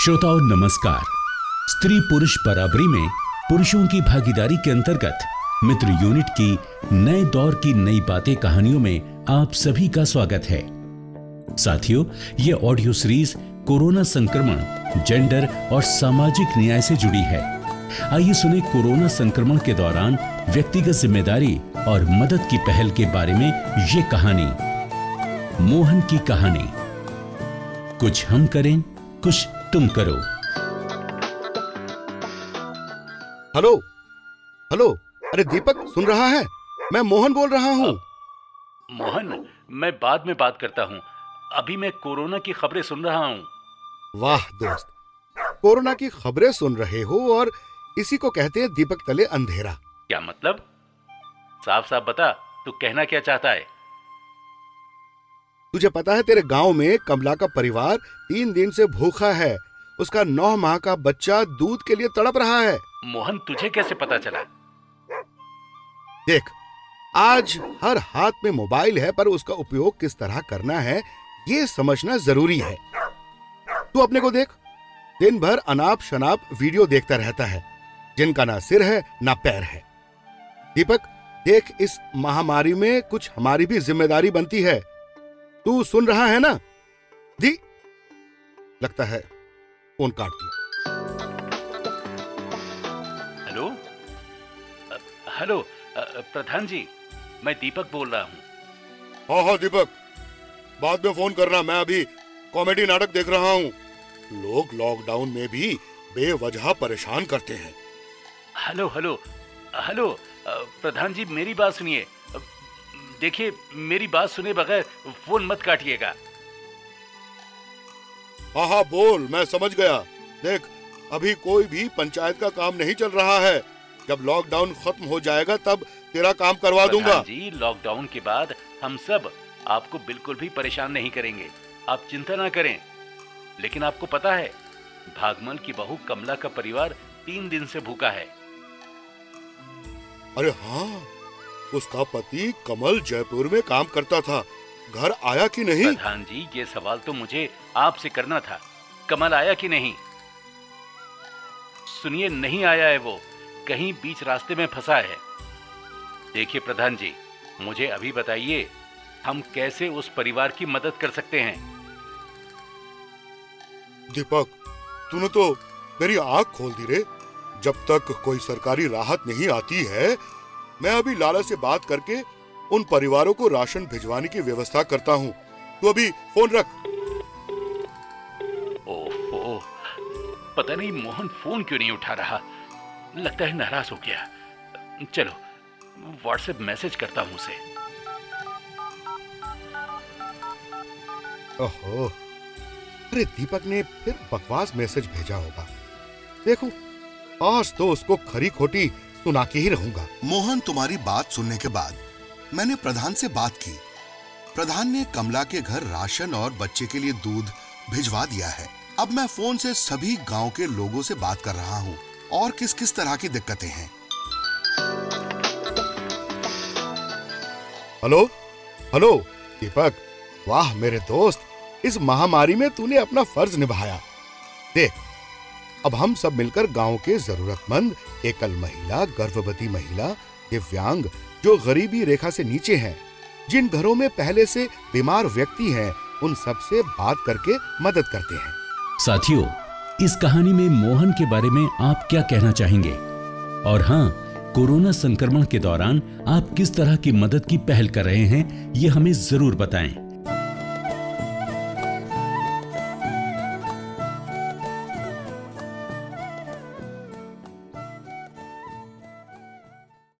श्रोताओं, नमस्कार। स्त्री पुरुष बराबरी में पुरुषों की भागीदारी के अंतर्गत मित्र यूनिट की नए दौर की नई बातें कहानियों में आप सभी का स्वागत है। साथियों, ये ऑडियो सीरीज़ कोरोना संक्रमण जेंडर और सामाजिक न्याय से जुड़ी है। आइए सुने कोरोना संक्रमण के दौरान व्यक्तिगत ज़िम्मेदारी और मदद की पहल के बारे में ये कहानी। मोहन की कहानी। कुछ हम करें, कुछ तुम करो। हेलो? हेलो? अरे दीपक सुन रहा है? मैं मोहन बोल रहा हूँ। मोहन मैं बाद में बात करता हूँ। अभी मैं कोरोना की खबरें सुन रहा हूँ। वाह दोस्त कोरोना की खबरें सुन रहे हो और इसी को कहते हैं दीपक तले अंधेरा। क्या मतलब? साफ़ साफ़ बता तू कहना क्या चाहता है? तुझे पता है तेरे गाँव में कमला का परिवार तीन दिन से भूखा है। उसका नौ माह का बच्चा दूध के लिए तड़प रहा है। मोहन तुझे कैसे पता चला? देख आज हर हाथ में मोबाइल है पर उसका उपयोग किस तरह करना है ये समझना ज़रूरी है। तू अपने को देख दिन भर अनाप शनाप वीडियो देखता रहता है जिनका ना सिर है ना पैर है। दीपक देख इस महामारी में कुछ हमारी भी ज़िम्मेदारी बनती है। तू सुन रहा है ना? दी? लगता है फ़ोन काट दिया। हेलो? हेलो प्रधान जी मैं दीपक बोल रहा हूँ। हाँ हाँ दीपक। बाद में फ़ोन करना मैं अभी कॉमेडी नाटक देख रहा हूँ। लोग लॉकडाउन में भी बेवजह परेशान करते हैं। हेलो हेलो हेलो प्रधान जी मेरी बात सुनिए। देखिए मेरी बात सुने बगैर फ़ोन मत काटिएगा। हाँ हाँ बोल मैं समझ गया। देख अभी कोई भी पंचायत का काम नहीं चल रहा है। जब लॉकडाउन खत्म हो जाएगा तब तेरा काम करवा दूँगा। जी लॉकडाउन के बाद हम सब आपको बिल्कुल भी परेशान नहीं करेंगे। आप चिंता ना करें। लेकिन आपको पता है भागमल की बहू कमला का परिवार तीन दिन से भूखा है। अरे हाँ उसका पति कमल जयपुर में काम करता था। घर आया कि नहीं? प्रधान जी ये सवाल तो मुझे आपसे करना था। कमल आया कि नहीं? सुनिए नहीं आया है वो। कहीं बीच रास्ते में फंसा है। देखिए प्रधान जी मुझे अभी बताइए हम कैसे उस परिवार की मदद कर सकते हैं? दीपक तूने तो मेरी आँख खोल दी रे। जब तक कोई सरकारी राहत नहीं आती है मैं अभी लाला से बात करके उन परिवारों को राशन भिजवाने की व्यवस्था करता हूँ। तू अभी फ़ोन रख। ओहो पता नहीं मोहन फ़ोन क्यों नहीं उठा रहा। लगता है नाराज़ हो गया। चलो व्हाट्सएप मैसेज करता हूँ उसे। ओहो अरे दीपक ने फिर बकवास मैसेज भेजा होगा। देखो आज तो उसको खरी खोटी सुना के ही रहूँगा। मोहन तुम्हारी बात सुनने के बाद मैंने प्रधान से बात की। प्रधान ने कमला के घर राशन और बच्चे के लिए दूध भिजवा दिया है। अब मैं फ़ोन से सभी गाँव के लोगों से बात कर रहा हूँ और किस किस तरह की दिक्कतें हैं। हेलो? हेलो? दीपक, वाह, मेरे दोस्त, इस महामारी में तूने अपना फ़र्ज़ निभाया। देख, अब हम सब मिलकर गाँव के जरूरतमंद, एकल महिला, गर्भवती महिला, दिव्यांग जो गरीबी रेखा से नीचे हैं, जिन घरों में पहले से बीमार व्यक्ति हैं, उन सबसे बात करके मदद करते हैं। साथियों, इस कहानी में मोहन के बारे में आप क्या कहना चाहेंगे? और हाँ कोरोना संक्रमण के दौरान आप किस तरह की मदद की पहल कर रहे हैं, ये हमें ज़रूर बताएँ।